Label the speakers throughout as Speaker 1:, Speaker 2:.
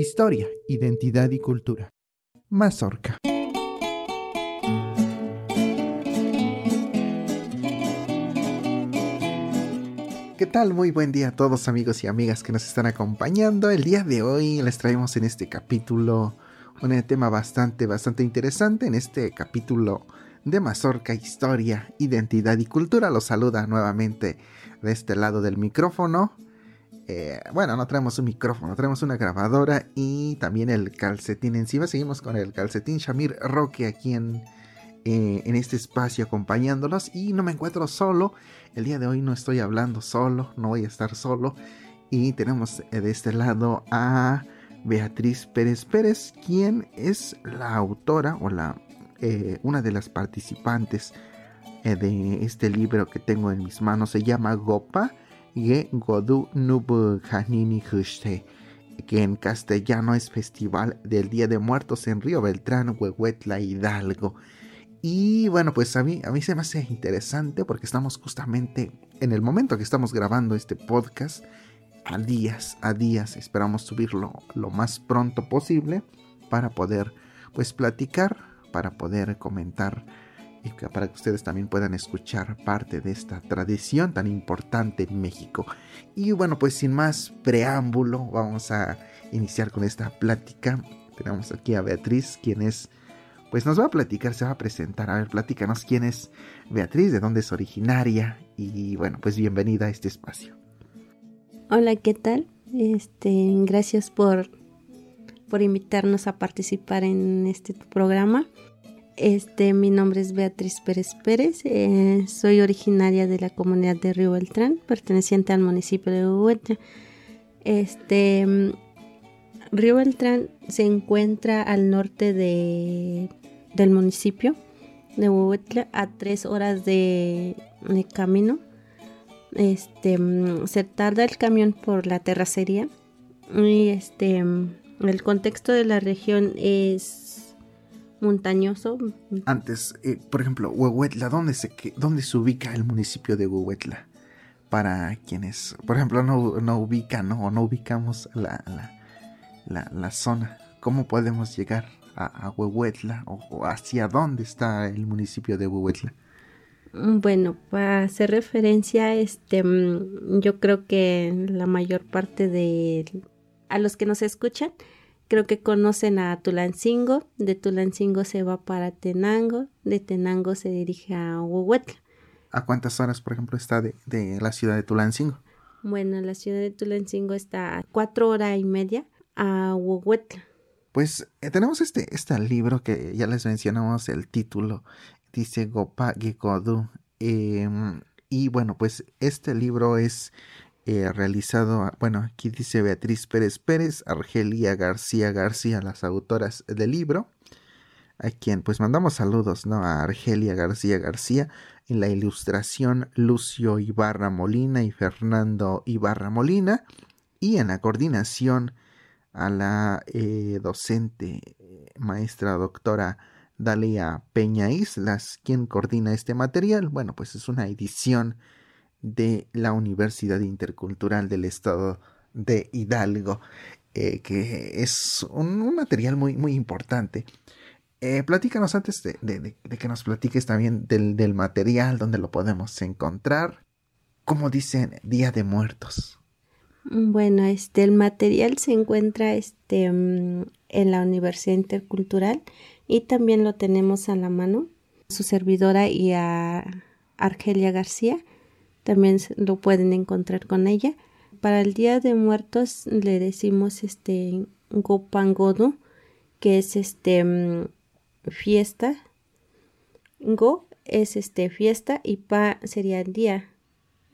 Speaker 1: historia, identidad y cultura. Mazorca. ¿Qué tal? Muy buen día a todos amigos y amigas que nos están acompañando. El día de hoy les traemos en este capítulo un tema bastante, bastante interesante. En este capítulo de Mazorca, Historia, Identidad y Cultura los saluda nuevamente de este lado del micrófono. Eh, bueno, no traemos un micrófono, traemos una grabadora y también el calcetín encima. Seguimos con el calcetín Shamir Roque aquí en, eh, en este espacio acompañándolos. Y no me encuentro solo. El día de hoy no estoy hablando solo, no voy a estar solo. Y tenemos eh, de este lado a Beatriz Pérez Pérez, quien es la autora o la una de las participantes de este libro que tengo en mis manos. Se llama Gopa Godu que en castellano es Festival del Día de Muertos en Río Beltrán, Huehuetla, Hidalgo. Y bueno, pues a mí, a mí se me hace interesante porque estamos justamente en el momento que estamos grabando este podcast, a días, a días, esperamos subirlo lo más pronto posible para poder pues platicar, para poder comentar para que ustedes también puedan escuchar parte de esta tradición tan importante en México. Y bueno, pues sin más preámbulo, vamos a iniciar con esta plática. Tenemos aquí a Beatriz, quien es, pues nos va a platicar, se va a presentar. A ver, platícanos quién es Beatriz, de dónde es originaria y bueno, pues bienvenida a este espacio.
Speaker 2: Hola, ¿qué tal? Este, gracias por por invitarnos a participar en este programa. Este, mi nombre es Beatriz Pérez Pérez, eh, soy originaria de la comunidad de Río Beltrán, perteneciente al municipio de Huehuetla. Este, Río Beltrán se encuentra al norte de, del municipio de Huehuetla, a tres horas de, camino. Este, se tarda el camión por la terracería y este, el contexto de la región es montañoso.
Speaker 1: Antes, eh, por ejemplo, Huehuetla, ¿dónde se, ¿dónde se ubica el municipio de Huehuetla? Para quienes, por ejemplo, no, no ubican o no ubicamos la, la, zona, ¿cómo podemos llegar a, Huehuetla o, hacia dónde está el municipio de Huehuetla?
Speaker 2: Bueno, para hacer referencia, este, mm, yo creo que la mayor parte de a los que nos escuchan, Creo que conocen a Tulancingo, de Tulancingo se va para Tenango, de Tenango se dirige a Huehuetla.
Speaker 1: ¿A cuántas horas, por ejemplo, está de, la ciudad de Tulancingo?
Speaker 2: Bueno, la ciudad de Tulancingo está a cuatro horas y media a Huehuetla.
Speaker 1: Pues eh, tenemos este, este libro que ya les mencionamos el título, dice Gopa Gekodu. Em, y bueno, pues este libro es eh, realizado, bueno, aquí dice Beatriz Pérez Pérez, Argelia García García, las autoras del libro, a quien pues mandamos saludos, ¿no? A Argelia García García, en la ilustración Lucio Ibarra Molina y Fernando Ibarra Molina, y en la coordinación a la eh, docente maestra doctora Dalia Peña Islas, quien coordina este material. Bueno, pues es una edición de la Universidad Intercultural del Estado de Hidalgo, eh, que es un, material muy, muy importante. Eh, platícanos antes de, que nos platiques también del, material, donde lo podemos encontrar. Como dicen, Día de Muertos.
Speaker 2: Bueno, este, el material se encuentra este, mm, en la Universidad Intercultural y también lo tenemos a la mano, su servidora y a Argelia García también lo pueden encontrar con ella. Para el Día de Muertos le decimos este Gopangodu, que es este mm, fiesta. Go es este fiesta y pa sería el día.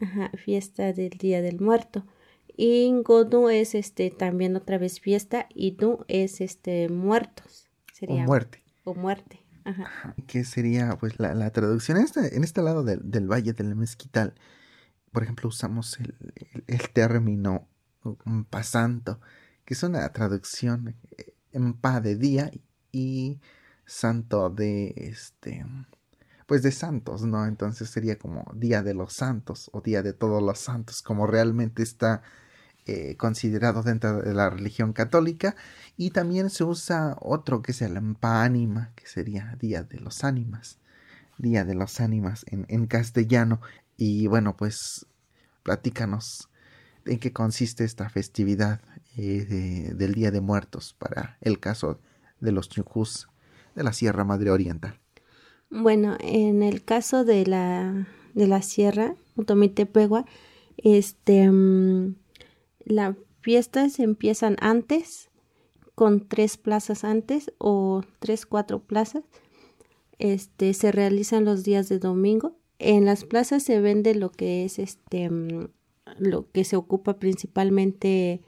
Speaker 2: Ajá, fiesta del Día del Muerto. Y Godu es este también otra vez fiesta y Du es este muertos.
Speaker 1: Sería o muerte.
Speaker 2: O muerte. Ajá.
Speaker 1: Que sería pues la, traducción en este, en este lado del, del Valle del Mezquital por ejemplo, usamos el, término pasanto, que es una traducción eh, en pa de día y santo de este pues de santos, ¿no? Entonces sería como día de los santos o día de todos los santos, como realmente está eh, considerado dentro de la religión católica y también se usa otro que es el Empánima, que sería Día de los Ánimas, Día de los Ánimas en, en castellano. Y bueno, pues platícanos en qué consiste esta festividad eh, del Día de Muertos para el caso de los Ñujús de la Sierra Madre Oriental.
Speaker 2: Bueno, en el caso de la, de la Sierra, Utomitepegua, este, mm, las fiestas empiezan antes, con tres plazas antes o tres, cuatro plazas. Este, se realizan los días de domingo. En las plazas se vende lo que es este, mm, lo que se ocupa principalmente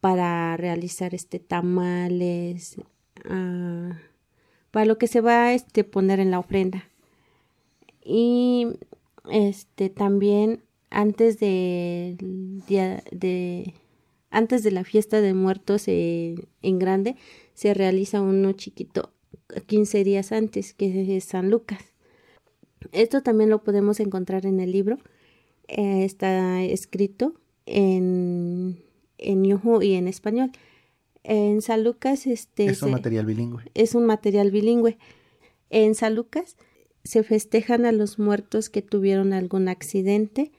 Speaker 2: para realizar este tamales, ah, para lo que se va a este, poner en la ofrenda. Y este también antes de, de antes de la fiesta de muertos en grande se realiza uno chiquito 15 días antes que es San Lucas. Esto también lo podemos encontrar en el libro. Eh, está escrito en, en y en español. En San Lucas este,
Speaker 1: es un material bilingüe.
Speaker 2: Es un material bilingüe. En San Lucas se festejan a los muertos que tuvieron algún accidente,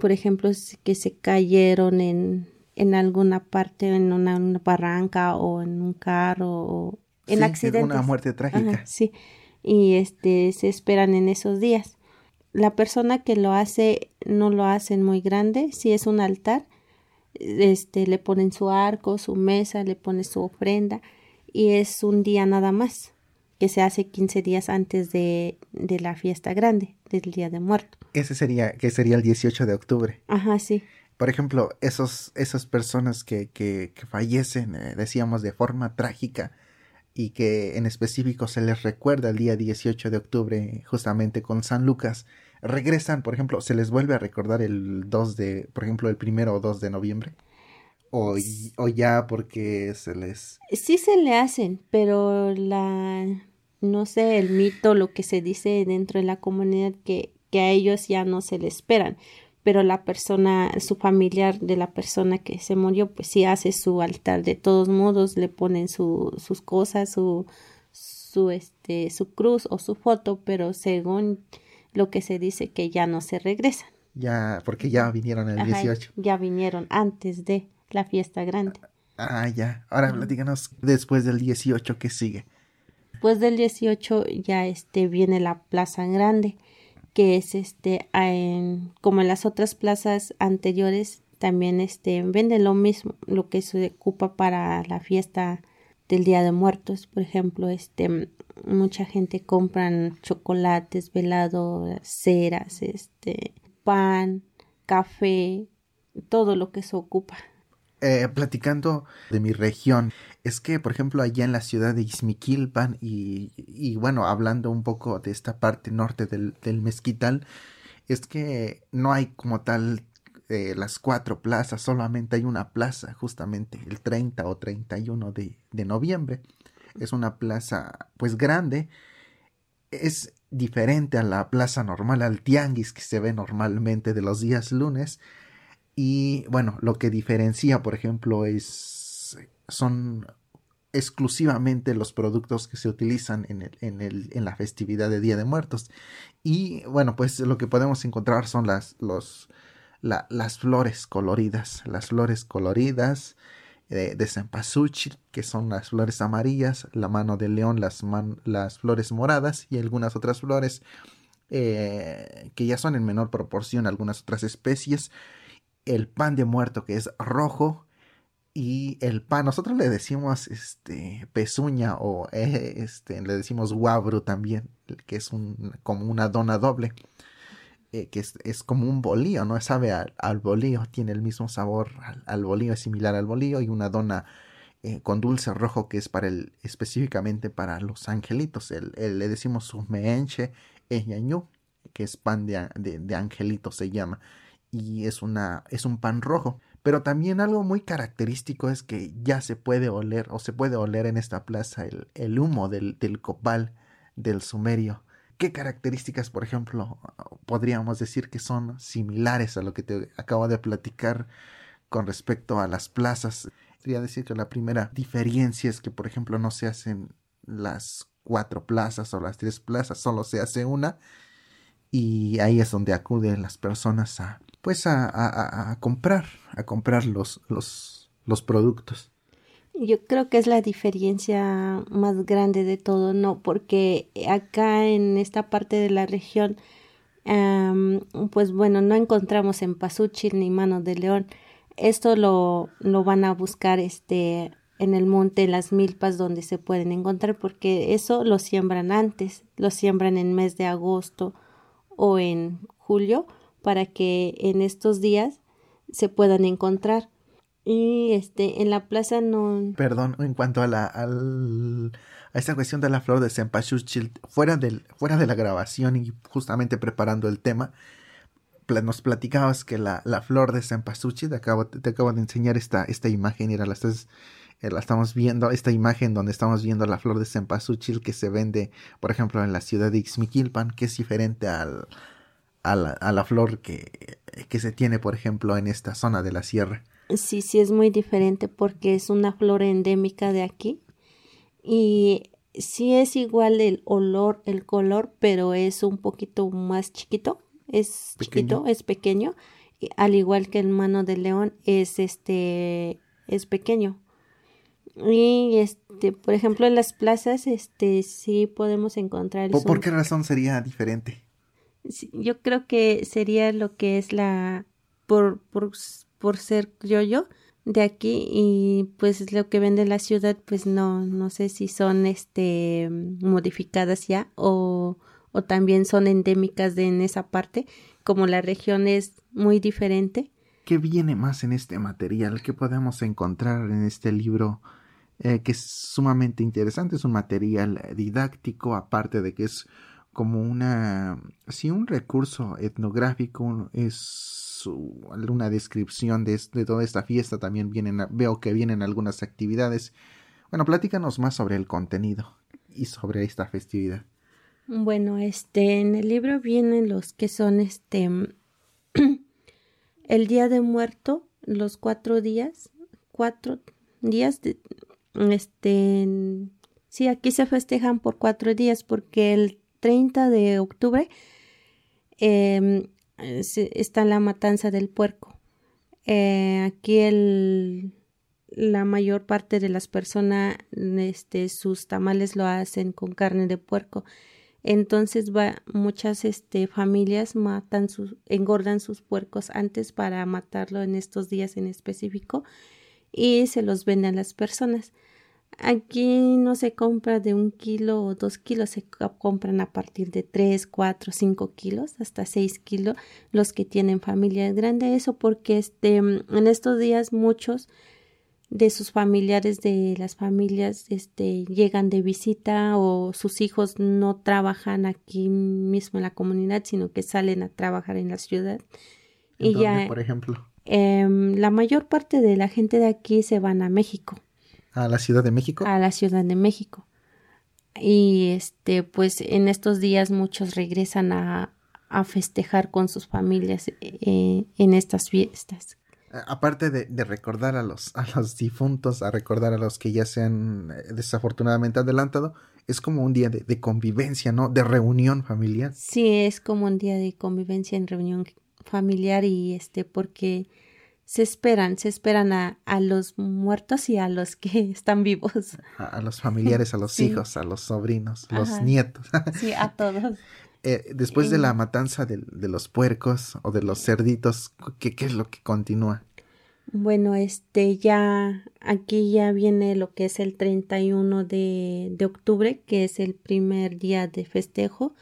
Speaker 2: por ejemplo, que se cayeron en, en alguna parte, en una, barranca o en un carro o en
Speaker 1: sí,
Speaker 2: accidentes.
Speaker 1: Una muerte trágica.
Speaker 2: sí, y este se esperan en esos días. La persona que lo hace no lo hacen muy grande, si es un altar, este le ponen su arco, su mesa, le pone su ofrenda y es un día nada más que se hace 15 días antes de, de la fiesta grande, del Día de Muerto.
Speaker 1: Ese sería, que sería el 18 de octubre.
Speaker 2: Ajá, sí.
Speaker 1: Por ejemplo, esos, esas personas que, que, que fallecen, eh, decíamos, de forma trágica y que en específico se les recuerda el día 18 de octubre justamente con San Lucas, regresan, por ejemplo, se les vuelve a recordar el 2 de, por ejemplo, el primero o 2 de noviembre. O, o ya porque se les...
Speaker 2: Sí se le hacen, pero la, no sé, el mito, lo que se dice dentro de la comunidad, que, que a ellos ya no se les esperan, pero la persona, su familiar de la persona que se murió, pues sí hace su altar, de todos modos le ponen su, sus cosas, su, su, este, su cruz o su foto, pero según lo que se dice que ya no se regresan.
Speaker 1: Ya, porque ya vinieron el 18.
Speaker 2: Ya vinieron antes de la fiesta grande.
Speaker 1: Ah, ya. Ahora platícanos después del 18 ¿qué sigue.
Speaker 2: Después del 18 ya este viene la plaza grande, que es este en, como en las otras plazas anteriores también este venden lo mismo, lo que se ocupa para la fiesta del Día de Muertos, por ejemplo, este mucha gente compran chocolates, velado, ceras, este pan, café, todo lo que se ocupa.
Speaker 1: Eh, platicando de mi región, es que, por ejemplo, allá en la ciudad de Izmiquilpan y, y bueno, hablando un poco de esta parte norte del, del Mezquital, es que no hay como tal eh, las cuatro plazas, solamente hay una plaza, justamente el 30 o 31 de, de noviembre. Es una plaza, pues grande, es diferente a la plaza normal, al tianguis que se ve normalmente de los días lunes. Y bueno, lo que diferencia, por ejemplo, es son exclusivamente los productos que se utilizan en, el, en, el, en, la festividad de Día de Muertos. Y bueno, pues lo que podemos encontrar son las, los, la, las flores coloridas, las flores coloridas eh, de cempasúchil, que son las flores amarillas, la mano de león, las, man, las flores moradas y algunas otras flores eh, que ya son en menor proporción algunas otras especies el pan de muerto que es rojo y el pan, nosotros le decimos este pezuña o eh, este le decimos guabru también, que es un como una dona doble, eh, que es, es, como un bolillo, no sabe al, al bolillo, tiene el mismo sabor al, al, bolillo, es similar al bolillo y una dona eh, con dulce rojo que es para el específicamente para los angelitos, el, el le decimos su meenche que es pan de, de, de angelito se llama y es, una, es un pan rojo. Pero también algo muy característico es que ya se puede oler o se puede oler en esta plaza el, el humo del, del copal del sumerio. ¿Qué características, por ejemplo, podríamos decir que son similares a lo que te acabo de platicar con respecto a las plazas. Quería decir que la primera diferencia es que, por ejemplo, no se hacen las cuatro plazas o las tres plazas, solo se hace una y ahí es donde acuden las personas a pues a, comprar, a comprar los, los, productos.
Speaker 2: Yo creo que es la diferencia más grande de todo, ¿no? Porque acá en esta parte de la región, pues bueno, no encontramos en Pasuchil ni Mano de León. Esto lo, lo van a buscar este en el monte, las milpas donde se pueden encontrar, porque eso lo siembran antes, lo siembran en mes de agosto o en julio, para que en estos días se puedan encontrar. Y este, en la plaza no.
Speaker 1: Perdón, en cuanto a la, al, a esta cuestión de la flor de Cempasúchil, fuera, del, fuera de la grabación y justamente preparando el tema, nos platicabas que la, la flor de Cempasúchil, te acabo, te acabo de enseñar esta, esta imagen, y la estás eh, la estamos viendo, esta imagen donde estamos viendo la flor de cempasúchil que se vende, por ejemplo, en la ciudad de Ixmiquilpan, que es diferente al, a, la, a la flor que, que se tiene, por ejemplo, en esta zona de la sierra.
Speaker 2: Sí, sí, es muy diferente porque es una flor endémica de aquí y sí es igual el olor, el color, pero es un poquito más chiquito, es chiquito, es pequeño, al igual que el mano de león es este es pequeño. Y este, por ejemplo, en las plazas, este, sí podemos encontrar.
Speaker 1: ¿Por, ¿Por qué razón sería diferente?
Speaker 2: Yo creo que sería lo que es la por, por, por ser yo de aquí y pues lo que vende la ciudad pues no no sé si son este modificadas ya o, o también son endémicas de en esa parte como la región es muy diferente
Speaker 1: ¿Qué viene más en este material? ¿Qué podemos encontrar en este libro eh, que es sumamente interesante, es un material didáctico, aparte de que es como una, sí, un recurso etnográfico, es una descripción de, de, toda esta fiesta, también vienen, veo que vienen algunas actividades. Bueno, platícanos más sobre el contenido y sobre esta festividad.
Speaker 2: Bueno, este, en el libro vienen los que son este, el Día de Muerto, los cuatro días, cuatro días este, sí, aquí se festejan por cuatro días porque el 30 de octubre em, está la matanza del puerco. Eh, aquí la mayor parte de las personas, este, sus tamales lo hacen con carne de puerco. Entonces muchas este, familias matan engordan sus puercos antes para matarlo en estos días en específico y se los venden a las personas. Aquí no se compra de un kilo o dos kilos, se compran a partir de tres, cuatro, cinco kilos, hasta seis kilos, los que tienen familias grandes. Eso porque este, en estos días muchos de sus familiares de las familias este llegan de visita o sus hijos no trabajan aquí mismo en la comunidad sino que salen a trabajar en la ciudad.
Speaker 1: Y ya por ejemplo
Speaker 2: em, la mayor parte de la gente de aquí se van a México
Speaker 1: a la Ciudad de México.
Speaker 2: A la Ciudad de México. Y este, pues en estos días muchos regresan a, a festejar con sus familias eh, en estas fiestas.
Speaker 1: Aparte de, de, recordar a los, a los difuntos, a recordar a los que ya se han eh, desafortunadamente adelantado, es como un día de, de, convivencia, ¿no? De reunión familiar.
Speaker 2: Sí, es como un día de convivencia en reunión familiar y este, porque se esperan, se esperan a, a, los muertos y a los que están vivos.
Speaker 1: A, los familiares, a los hijos, a los sobrinos, los nietos.
Speaker 2: sí, a todos.
Speaker 1: Eh, después de la matanza de, de, los puercos o de los cerditos, ¿qué, ¿qué, es lo que continúa?
Speaker 2: Bueno, este ya aquí ya viene lo que es el 31 de, de octubre, que es el primer día de festejo.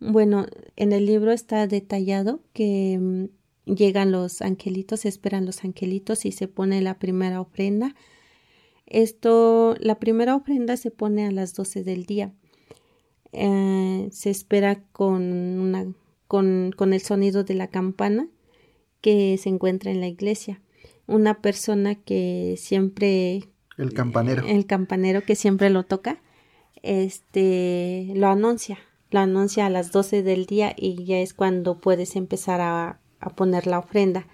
Speaker 2: Bueno, en el libro está detallado que mm, llegan los angelitos, se esperan los angelitos y se pone la primera ofrenda. Esto, la primera ofrenda se pone a las 12 del día. Eh, se espera con, una, con, con el sonido de la campana que se encuentra en la iglesia. Una persona que siempre...
Speaker 1: El campanero.
Speaker 2: El campanero que siempre lo toca, este, lo anuncia. Lo anuncia a las 12 del día y ya es cuando puedes empezar a, a poner la ofrenda.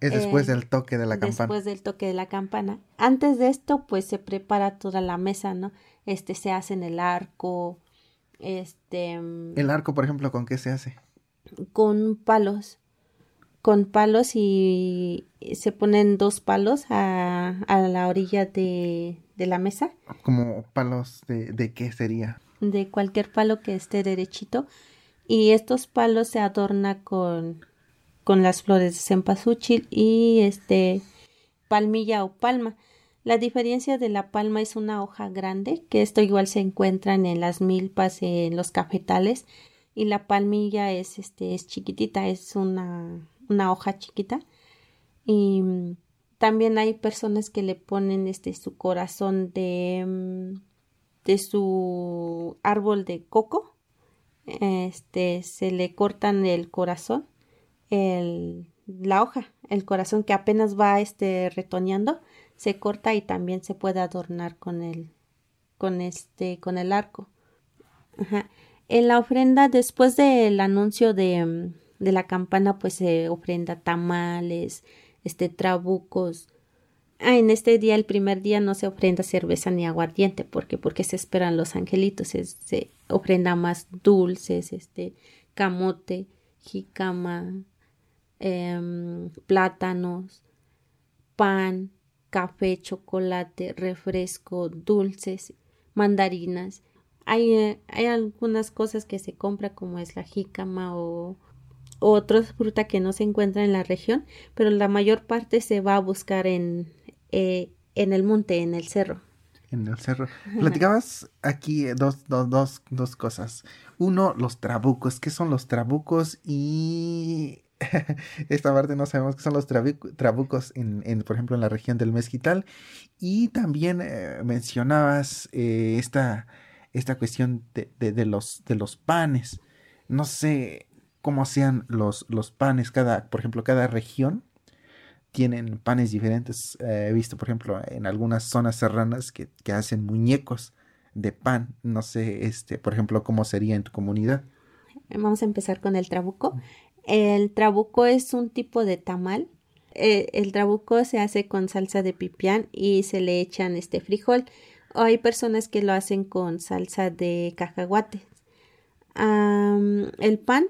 Speaker 1: Es después
Speaker 2: Eh,
Speaker 1: del toque de la campana.
Speaker 2: después del toque de la campana. Antes de esto, pues se prepara toda la mesa, ¿no? Este se hace en el arco, este mm,
Speaker 1: El arco, por ejemplo, ¿con qué se hace?
Speaker 2: con palos, con palos y se ponen dos palos a, a la orilla de, de la mesa,
Speaker 1: Como palos de, de qué sería.
Speaker 2: de cualquier palo que esté derechito, y estos palos se adorna con, con las flores de cempasúchil y este palmilla o palma. La diferencia de la palma es una hoja grande, que esto igual se encuentran en las milpas, en los cafetales, y la palmilla es este es chiquitita, es una, una hoja chiquita. Y mm, también hay personas que le ponen este su corazón de, mm, de su árbol de coco. Este se le cortan el corazón, la hoja, el corazón que apenas va este retoñando, se corta y también se puede adornar con el, con este, con el arco. Ajá. En la ofrenda, después del anuncio de, mm, de la campana, pues se ofrenda tamales, este, trabucos. Ah, en este día, el primer día, no se ofrenda cerveza ni aguardiente, porque porque se esperan los angelitos, se, se ofrenda más dulces, este, camote, jicama, em, plátanos, pan, café, chocolate, refresco, dulces, mandarinas. Hay, eh, hay algunas cosas que se compra como es la jícama o, o otra fruta que no se encuentra en la región, pero la mayor parte se va a buscar en, eh, en el monte, en el cerro.
Speaker 1: En el cerro. Platicabas aquí dos, dos, dos, dos cosas. Uno, los trabucos. ¿Qué son los trabucos? Y esta parte no sabemos qué son los trabu- trabucos, en, por ejemplo, en la región del Mezquital. Y también eh, mencionabas eh, esta, esta cuestión de los, de los panes. No sé cómo sean los, los panes. Cada, por ejemplo, cada región tienen panes diferentes. Eh, he visto, por ejemplo, en algunas zonas serranas que, que hacen muñecos de pan. No sé, este, por ejemplo, cómo sería en tu comunidad.
Speaker 2: Vamos a empezar con el trabuco. El trabuco es un tipo de tamal. Eh, el trabuco se hace con salsa de pipián y se le echan este frijol. O hay personas que lo hacen con salsa de cacahuates. Am, el pan,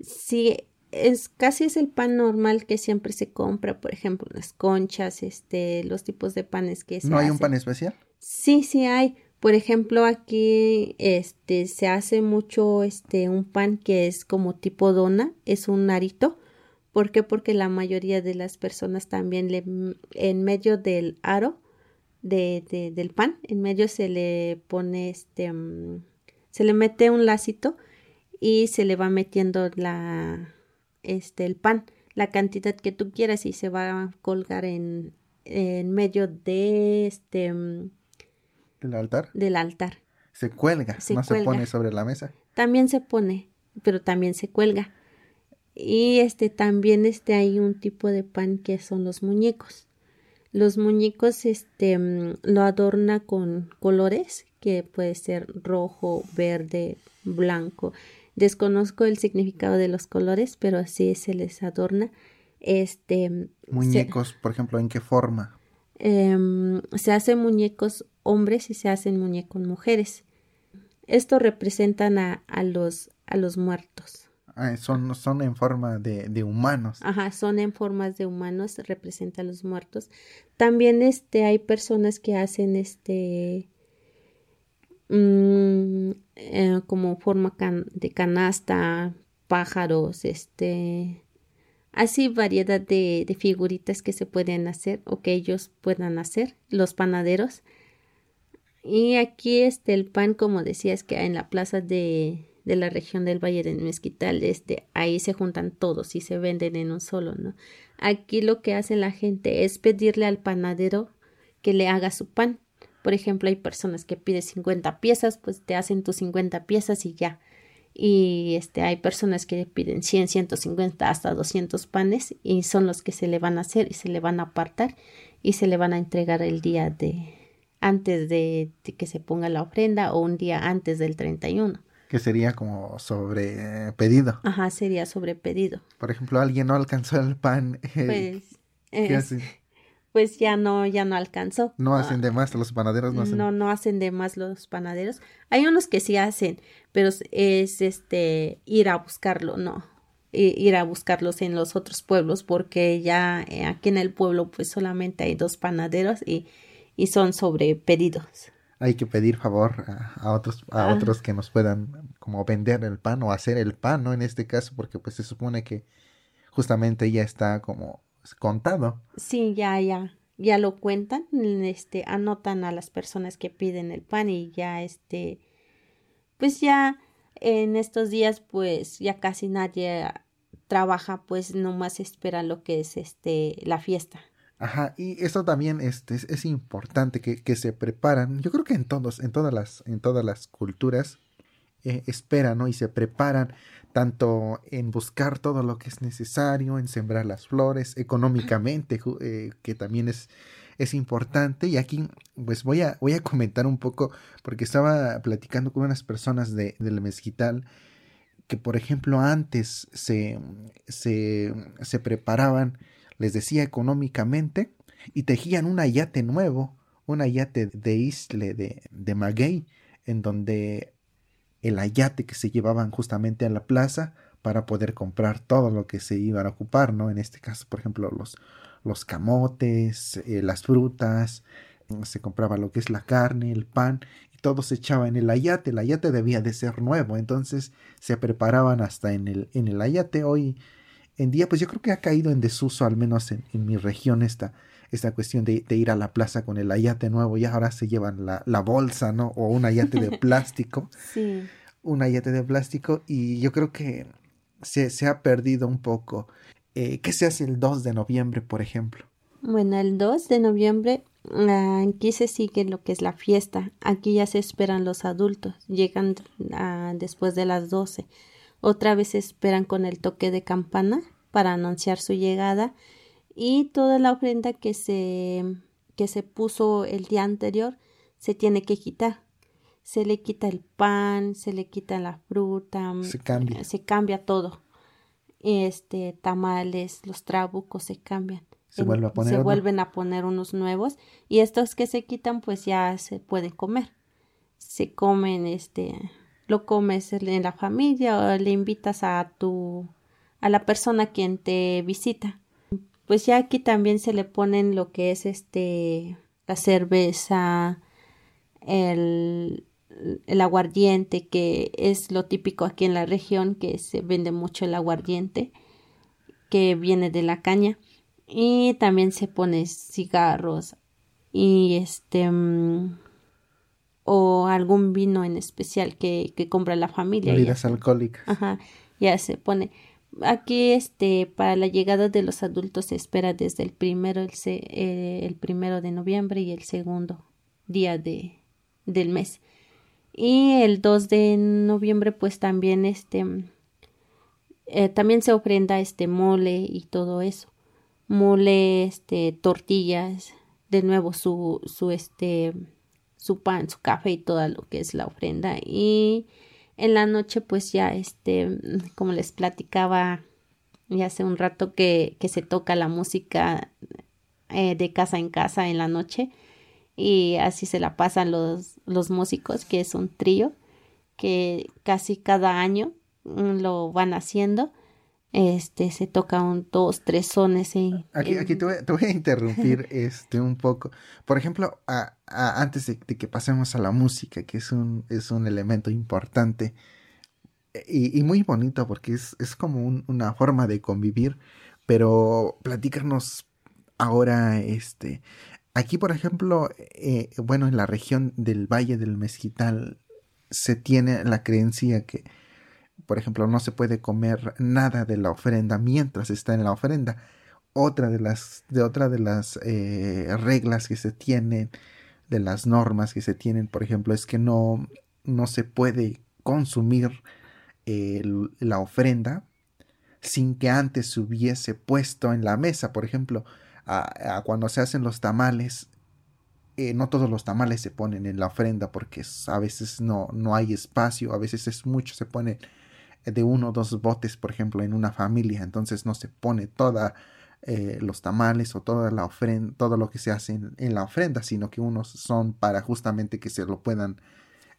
Speaker 2: sí, es casi es el pan normal que siempre se compra, por ejemplo, las conchas, este, los tipos de panes que se
Speaker 1: ¿No hay un pan especial?
Speaker 2: Sí, sí hay. Por ejemplo, aquí este se hace mucho este un pan que es como tipo dona, es un arito. ¿Por qué? Porque la mayoría de las personas también le en medio del aro de, de- del pan, en medio se le pone este mm, se le mete un lacito y se le va metiendo la este el pan, la cantidad que tú quieras y se va a colgar en en medio de este mm,
Speaker 1: ¿El altar?
Speaker 2: del altar.
Speaker 1: Se cuelga,
Speaker 2: Se
Speaker 1: no se pone sobre la mesa.
Speaker 2: También se pone, pero también se cuelga. Y este también este hay un tipo de pan que son los muñecos. Los muñecos este mm, lo adorna con colores que puede ser rojo, verde, blanco. Desconozco el significado de los colores, pero así se les adorna. Este mm, se-
Speaker 1: Muñecos, por ejemplo, ¿en qué forma?
Speaker 2: Em, se hacen muñecos hombres y se hacen muñecos mujeres. Esto representan a, a los, a los muertos.
Speaker 1: Ah, son, son en forma de, de humanos.
Speaker 2: Ajá, son en formas de humanos, representan a los muertos. También este, hay personas que hacen este mm, eh, como forma can- de canasta, pájaros, este así variedad de, figuritas que se pueden hacer o que ellos puedan hacer, los panaderos. Y aquí este el pan, como decías, que en la plaza de, de la región del Valle del Mezquital, este, ahí se juntan todos y se venden en un solo, ¿no? Aquí lo que hace la gente es pedirle al panadero que le haga su pan. Por ejemplo, hay personas que piden 50 piezas, pues te hacen tus 50 piezas y ya. Y este, hay personas que piden 100, 150, hasta 200 panes y son los que se le van a hacer y se le van a apartar y se le van a entregar el día de antes de, de que se ponga la ofrenda o un día antes del 31.
Speaker 1: Que sería como sobre pedido.
Speaker 2: Ajá, sería sobre pedido.
Speaker 1: Por ejemplo, alguien no alcanzó el pan. eh,
Speaker 2: Pues
Speaker 1: ¿Qué?
Speaker 2: Pues ya no, ya no alcanzó.
Speaker 1: No hacen de más, los panaderos no hacen.
Speaker 2: No, no hacen de más los panaderos. Hay unos que sí hacen, pero es este ir a buscarlo, no. Ir a buscarlos en los otros pueblos, porque ya eh, aquí en el pueblo, pues solamente hay dos panaderos y, y son sobre pedidos.
Speaker 1: Hay que pedir favor a, otros, a otros que nos puedan como vender el pan o hacer el pan, ¿no? En este caso, porque pues se supone que justamente ya está como contado.
Speaker 2: Sí, ya, ya, ya lo cuentan, este, anotan a las personas que piden el pan y ya, este, pues ya en estos días, pues ya casi nadie trabaja, pues nomás espera lo que es, este, la fiesta.
Speaker 1: Ajá, y esto también este, es, es importante que, que, se preparan. Yo creo que en todos, en todas las, en todas las culturas eh, esperan, ¿no? Y se preparan tanto en buscar todo lo que es necesario, en sembrar las flores, económicamente, eh, que también es, es importante. Y aquí, pues voy a, voy a comentar un poco, porque estaba platicando con unas personas de, del mezquital, que por ejemplo antes se, se, se preparaban, les decía económicamente, y tejían un ayate nuevo, un ayate de isle de, de maguey, en donde el ayate que se llevaban justamente a la plaza para poder comprar todo lo que se iban a ocupar, ¿no? En este caso, por ejemplo, los, los camotes, eh, las frutas, se compraba lo que es la carne, el pan, y todo se echaba en el ayate. El ayate debía de ser nuevo, entonces se preparaban hasta en el, en el ayate. Hoy en día, pues yo creo que ha caído en desuso, al menos en, en mi región, esta, esta cuestión de, de, ir a la plaza con el ayate nuevo y ahora se llevan la, la bolsa, ¿no? O un ayate de plástico.
Speaker 2: sí.
Speaker 1: Un ayate de plástico y yo creo que se, se ha perdido un poco. Eh, ¿Qué se hace el 2 de noviembre, por ejemplo?
Speaker 2: Bueno, el 2 de noviembre aquí se sigue lo que es la fiesta. Aquí ya se esperan los adultos. Llegan uh, después de las 12. Otra vez se esperan con el toque de campana para anunciar su llegada y toda la ofrenda que se, que se puso el día anterior se tiene que quitar. Se le quita el pan, se le quita la fruta,
Speaker 1: se cambia,
Speaker 2: se cambia todo. Este, tamales, los trabucos se cambian.
Speaker 1: Se, a poner
Speaker 2: se vuelven a poner unos nuevos y estos que se quitan pues ya se pueden comer. Se comen, este, lo comes en la familia o le invitas a tu, a la persona quien te visita pues ya aquí también se le ponen lo que es este la cerveza, el, el aguardiente, que es lo típico aquí en la región, que se vende mucho el aguardiente, que viene de la caña, y también se pone cigarros y este mm, o algún vino en especial que, que compra la familia.
Speaker 1: Bebidas alcohólicas.
Speaker 2: Ajá, ya se pone Aquí, este, para la llegada de los adultos se espera desde el primero, el, eh, el primero de noviembre y el segundo día de, del mes. Y el 2 de noviembre, pues también, este, eh, también se ofrenda este mole y todo eso. Mole, este, tortillas, de nuevo su, su, este, su pan, su café y todo lo que es la ofrenda. Y en la noche pues ya este como les platicaba ya hace un rato que, que se toca la música eh, de casa en casa en la noche y así se la pasan los, los músicos que es un trío que casi cada año mm, lo van haciendo este se toca un dos tres sones
Speaker 1: en, aquí aquí te voy, te voy, a interrumpir este un poco. Por ejemplo a, a, antes de, de, que pasemos a la música que es un es un elemento importante y, y muy bonito porque es, es como un, una forma de convivir pero platícanos ahora este aquí por ejemplo eh, bueno en la región del valle del mezquital se tiene la creencia que por ejemplo, no se puede comer nada de la ofrenda mientras está en la ofrenda. Otra de las, de otra de las eh, reglas que se tienen, de las normas que se tienen, por ejemplo, es que no, no se puede consumir la ofrenda sin que antes se hubiese puesto en la mesa. Por ejemplo, a, cuando se hacen los tamales, eh, no todos los tamales se ponen en la ofrenda porque a veces no, no hay espacio, a veces es mucho, se pone de uno o dos botes, por ejemplo, en una familia, entonces no se pone toda eh, los tamales o toda la todo lo que se hace en, la ofrenda, sino que unos son para justamente que se lo puedan,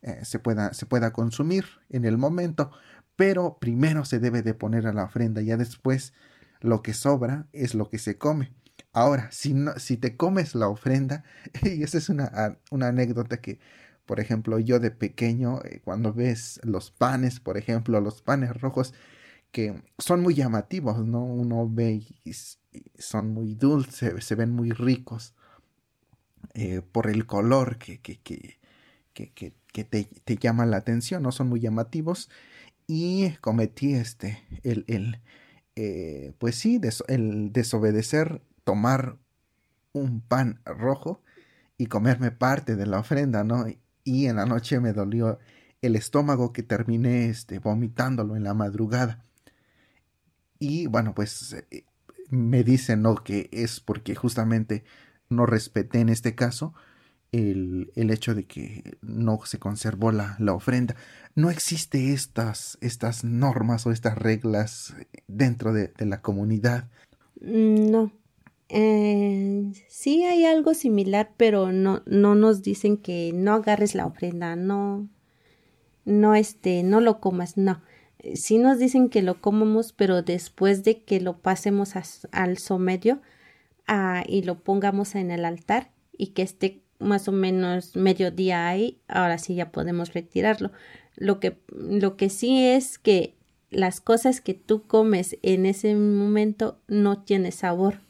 Speaker 1: eh, se, pueda, se pueda consumir en el momento, pero primero se debe de poner a la ofrenda, ya después lo que sobra es lo que se come. Ahora, si, no, si te comes la ofrenda, y esa es una, una anécdota que, por ejemplo, yo de pequeño, eh, cuando ves los panes, por ejemplo, los panes rojos, que son muy llamativos, ¿no? Uno ve y, son muy dulces, se ven muy ricos eh, por el color que, que, que, que te, llama la atención, ¿no? Son muy llamativos. Y cometí este, el, el eh, pues sí, el desobedecer, tomar un pan rojo y comerme parte de la ofrenda, ¿no? Y en la noche me dolió el estómago que terminé este, vomitándolo en la madrugada. Y bueno, pues me dicen, ¿no? Que es porque justamente no respeté en este caso el, el hecho de que no se conservó la, la ofrenda no existe estas, estas normas o estas reglas dentro de, la comunidad.
Speaker 2: Mm, no. Eh, sí hay algo similar, pero no, no nos dicen que no agarres la ofrenda, no, no este, no lo comas, no. Sí nos dicen que lo comamos, pero después de que lo pasemos al somedio ah, y lo pongamos en el altar y que esté más o menos mediodía ahí, ahora sí ya podemos retirarlo. Lo que, lo que sí es que las cosas que tú comes en ese momento no tiene sabor.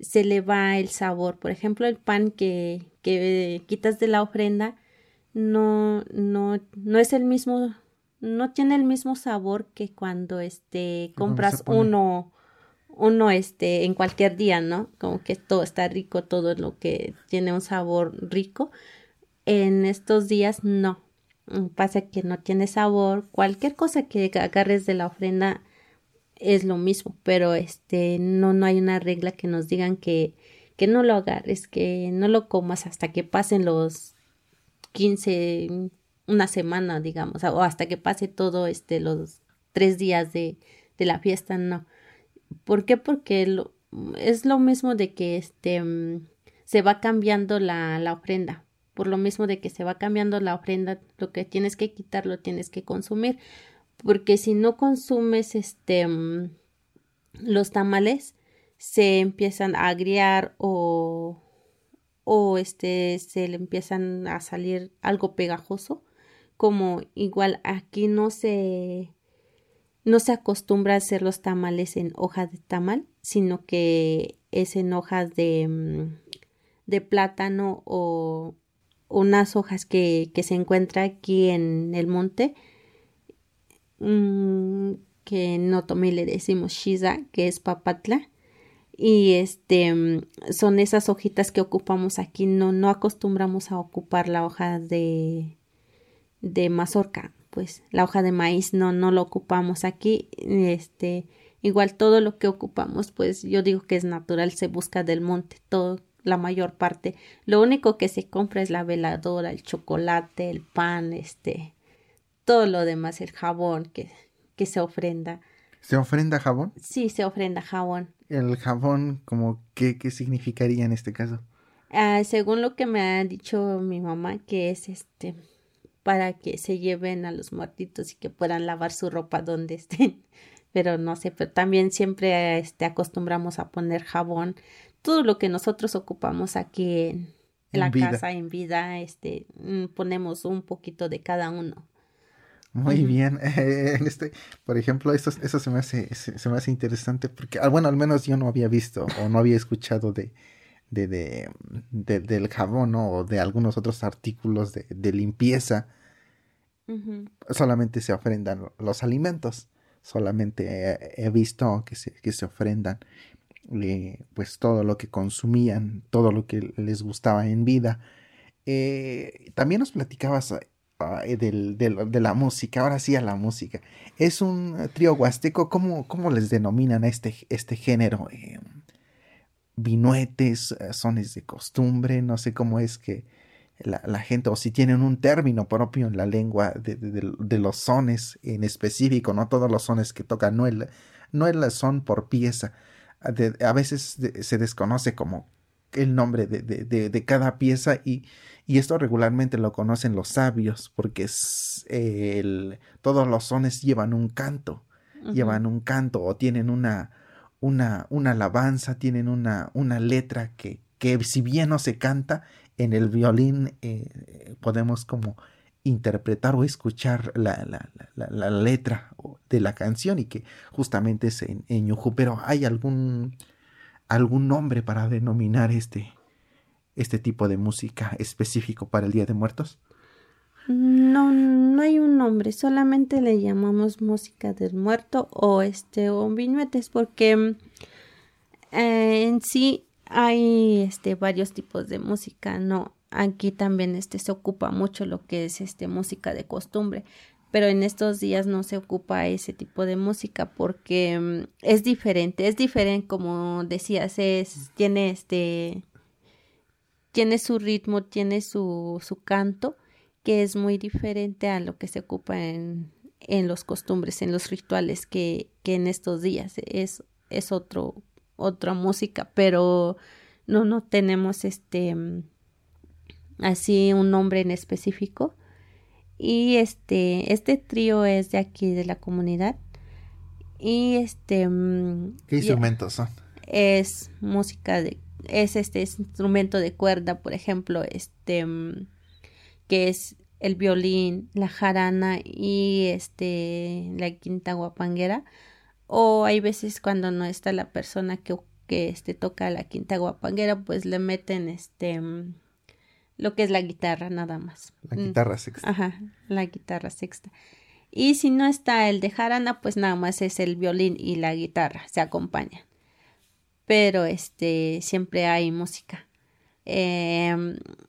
Speaker 2: Se le va el sabor. Por ejemplo, el pan que, que quitas de la ofrenda no, no, no es el mismo, no tiene el mismo sabor que cuando este compras uno, uno este, en cualquier día, ¿no? Como que todo está rico, todo lo que tiene un sabor rico. En estos días no, pasa que no tiene sabor, cualquier cosa que agarres de la ofrenda es lo mismo, pero este no no hay una regla que nos digan que que no lo agarres, que no lo comas hasta que pasen los 15 una semana, digamos, o hasta que pase todo este los tres días de, de la fiesta, no. ¿Por qué? Porque lo, es lo mismo de que este mm, se va cambiando la, la ofrenda por lo mismo de que se va cambiando la ofrenda, lo que tienes que quitar lo tienes que consumir, porque si no consumes este mm, los tamales se empiezan a agriar o o este se le empiezan a salir algo pegajoso, como igual aquí no se no se acostumbra a hacer los tamales en hoja de tamal, sino que es en hojas de, mm, de plátano o, unas hojas que, que se encuentra aquí en el monte, mm, que en Otomí le decimos shiza, que es papatla. Y este mm, son esas hojitas que ocupamos aquí. No, no acostumbramos a ocupar la hoja de, de mazorca. Pues la hoja de maíz no, no lo ocupamos aquí. Este, igual todo lo que ocupamos, pues yo digo que es natural, se busca del monte, todo la mayor parte. Lo único que se compra es la veladora, el chocolate, el pan, este, todo lo demás, el jabón que, que se ofrenda.
Speaker 1: ¿Se ofrenda jabón?
Speaker 2: Sí, se ofrenda jabón.
Speaker 1: ¿El jabón como qué, qué significaría en este caso?
Speaker 2: Ah, según lo que me ha dicho mi mamá, que es este para que se lleven a los muertitos y que puedan lavar su ropa donde estén. Pero no sé, pero también siempre este, acostumbramos a poner jabón todo lo que nosotros ocupamos aquí en, la casa en vida, este, mm, ponemos un poquito de cada uno.
Speaker 1: Muy bien. este, por ejemplo, eso, eso se me hace, se, me hace interesante porque, ah, bueno, al menos yo no había visto o no había escuchado de, de, de, del jabón o de algunos otros artículos de, de limpieza. Solamente se ofrendan los alimentos. Solamente he, visto que se, que se ofrendan pues todo lo que consumían, todo lo que les gustaba en vida. Eh, también nos platicabas eh, de la música, ahora sí a la música. Es un trío huasteco, ¿cómo, cómo les denominan a este, este género? Eh, vinuetes, sones de costumbre, no sé cómo es que la, gente, o si tienen un término propio en la lengua de, los sones en específico, no todos los sones que tocan, no el son por pieza, a veces se desconoce como el nombre de, de, cada pieza y, y, esto regularmente lo conocen los sabios porque es el, todos los sones llevan un canto, llevan un canto o tienen una, una, una alabanza, tienen una, una letra que, que si bien no se canta, en el violín eh, podemos como interpretar o escuchar la, la, la, letra de la canción y que justamente es en, en pero hay algún algún nombre para denominar este este tipo de música específico para el Día de Muertos?
Speaker 2: No, no hay un nombre, solamente le llamamos música del muerto o este o viñuetes porque eh, en sí hay este varios tipos de música, no aquí también este se ocupa mucho lo que es este música de costumbre pero en estos días no se ocupa ese tipo de música porque mm, es diferente es diferente como decías es tiene este tiene su ritmo tiene su su canto que es muy diferente a lo que se ocupa en en los costumbres en los rituales que que en estos días es es otro otra música pero no no tenemos este mm, así un nombre en específico. Y este, este trío es de aquí, de la comunidad. Y este...
Speaker 1: Mm, ¿Qué instrumentos son?
Speaker 2: Es música de... Es este instrumento de cuerda, por ejemplo, este... Mm, que es el violín, la jarana y este... la quinta guapanguera. O hay veces cuando no está la persona que, que este, toca la quinta guapanguera, pues le meten este mm, lo que es la guitarra nada más.
Speaker 1: La guitarra mm, sexta.
Speaker 2: Ajá, la guitarra sexta. Y si no está el de jarana, pues nada más es el violín y la guitarra, se acompañan. Pero este, siempre hay música. Eh,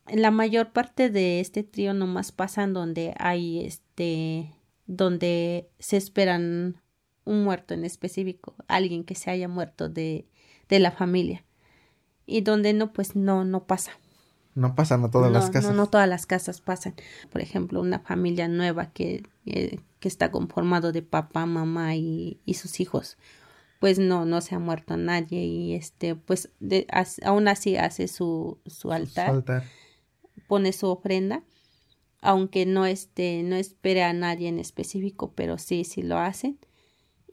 Speaker 2: la mayor parte de este trío nomás pasan donde hay este, donde se esperan un muerto en específico, alguien que se haya muerto de, de la familia. Y donde no, pues no, no pasa.
Speaker 1: No pasan a todas las casas.
Speaker 2: No, no todas las casas pasan. Por ejemplo, una familia nueva que, eh, que está conformado de papá, mamá y, y, sus hijos. Pues no, no se ha muerto nadie y este, pues de, aún así hace su, su altar, altar, pone su ofrenda, aunque no este, no espere a nadie en específico, pero sí, sí lo hacen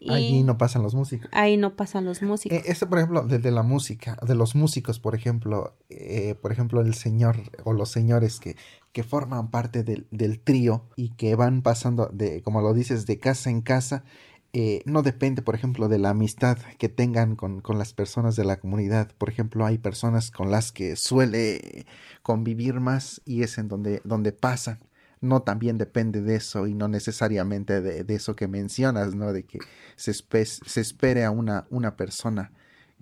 Speaker 1: Ahí no pasan los músicos.
Speaker 2: Ahí no pasan los músicos.
Speaker 1: este, por ejemplo, de, la música, de los músicos, por ejemplo, eh, por ejemplo, el señor o los señores que, que forman parte del, del trío y que van pasando de, como lo dices, de casa en casa, eh, no depende, por ejemplo, de la amistad que tengan con, con, las personas de la comunidad. Por ejemplo, hay personas con las que suele convivir más y es en donde, donde pasan no también depende de eso y no necesariamente de, eso que mencionas, ¿no? De que se, se espere a una, una persona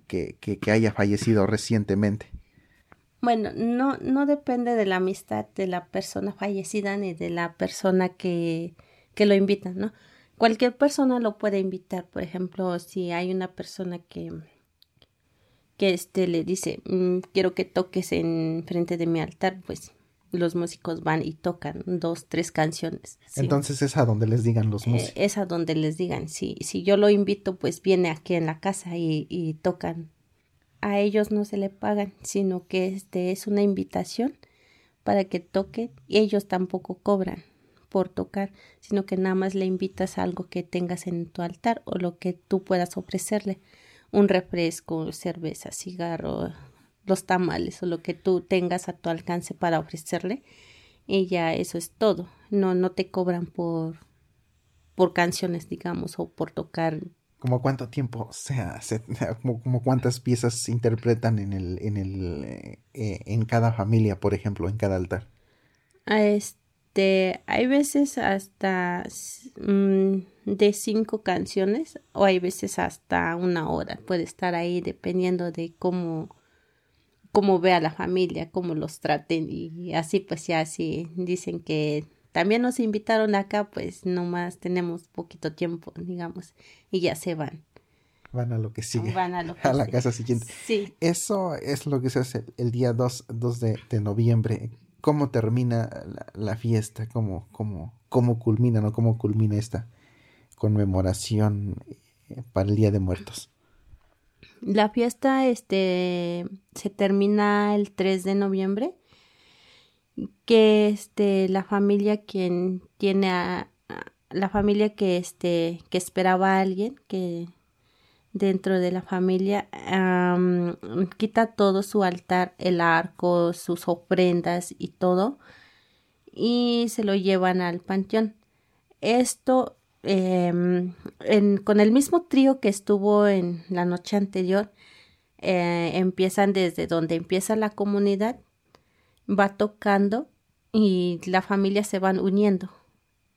Speaker 1: que, que, haya fallecido recientemente.
Speaker 2: Bueno, no, no depende de la amistad de la persona fallecida ni de la persona que, que lo invita, ¿no? Cualquier persona lo puede invitar, por ejemplo, si hay una persona que que este le dice mm, quiero que toques en frente de mi altar, pues los músicos van y tocan dos, tres canciones.
Speaker 1: Entonces es a donde les digan los eh, músicos.
Speaker 2: es a donde les digan, si, si yo lo invito, pues viene aquí en la casa y, y tocan. A ellos no se le pagan, sino que este es una invitación para que toquen y ellos tampoco cobran por tocar, sino que nada más le invitas a algo que tengas en tu altar o lo que tú puedas ofrecerle, un refresco, cerveza, cigarro, los tamales o lo que tú tengas a tu alcance para ofrecerle y ya eso es todo. No no te cobran por por canciones digamos o por tocar.
Speaker 1: Como cuánto tiempo sea como, cuántas piezas se interpretan en el en el eh, en cada familia por ejemplo en cada altar
Speaker 2: este hay veces hasta mm, de cinco canciones o hay veces hasta una hora. Puede estar ahí dependiendo de cómo cómo ve a la familia, cómo los traten y así pues ya así dicen que también nos invitaron acá, pues nomás tenemos poquito tiempo, digamos, y ya se van.
Speaker 1: Van a lo que sigue.
Speaker 2: Van a, lo que
Speaker 1: a la casa siguiente.
Speaker 2: Sí.
Speaker 1: Eso es lo que se hace el día 2, de, noviembre. ¿Cómo termina la, fiesta? ¿Cómo, cómo, ¿Cómo culmina, no? ¿Cómo culmina esta conmemoración eh, para el Día de Muertos?
Speaker 2: La fiesta este se termina el 3 de noviembre que este la familia quien tiene a, la familia que este que esperaba a alguien que dentro de la familia quita todo su altar el arco sus ofrendas y todo y se lo llevan al panteón. Esto em, con el mismo trío que estuvo en la noche anterior eh, empiezan desde donde empieza la comunidad va tocando y la familia se van uniendo,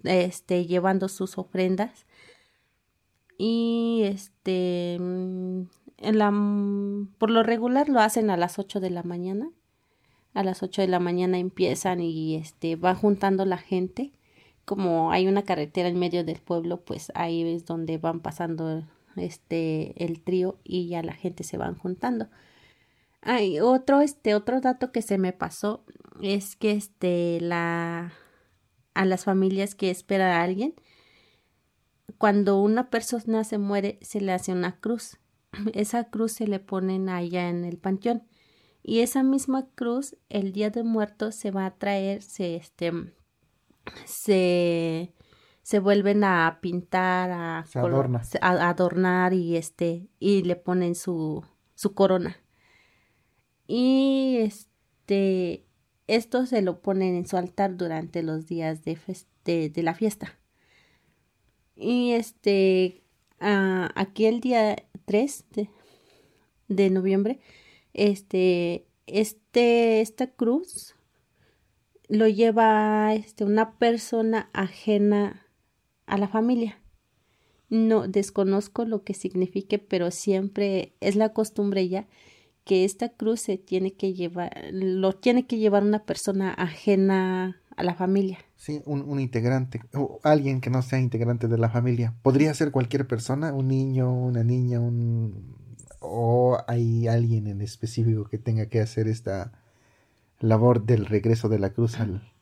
Speaker 2: este, llevando sus ofrendas. Y este, en la, por lo regular lo hacen a las 8 de la mañana. A las 8 de la mañana empiezan y este, van juntando la gente. Como hay una carretera en medio del pueblo, pues ahí es donde van pasando este el trío y ya la gente se van juntando. Hay otro, este, otro dato que se me pasó es que este, la, a las familias que espera a alguien, cuando una persona se muere, se le hace una cruz. Esa cruz se le ponen allá en el panteón. Y esa misma cruz, el día de muertos, se va a traer, se, este, se, se vuelven a pintar, a, a adornar y este, y le ponen su, su corona y este esto se lo ponen en su altar durante los días de, de, la fiesta. Y este ah, aquí el día 3 de, noviembre este este esta cruz lo lleva este, una persona ajena a la familia. No desconozco lo que signifique, pero siempre es la costumbre ya que esta cruz se tiene que llevar, lo tiene que llevar una persona ajena a la familia.
Speaker 1: Sí, un, integrante, o alguien que no sea integrante de la familia. Podría ser cualquier persona, un niño, una niña, un o hay alguien en específico que tenga que hacer esta labor del regreso de la cruz al,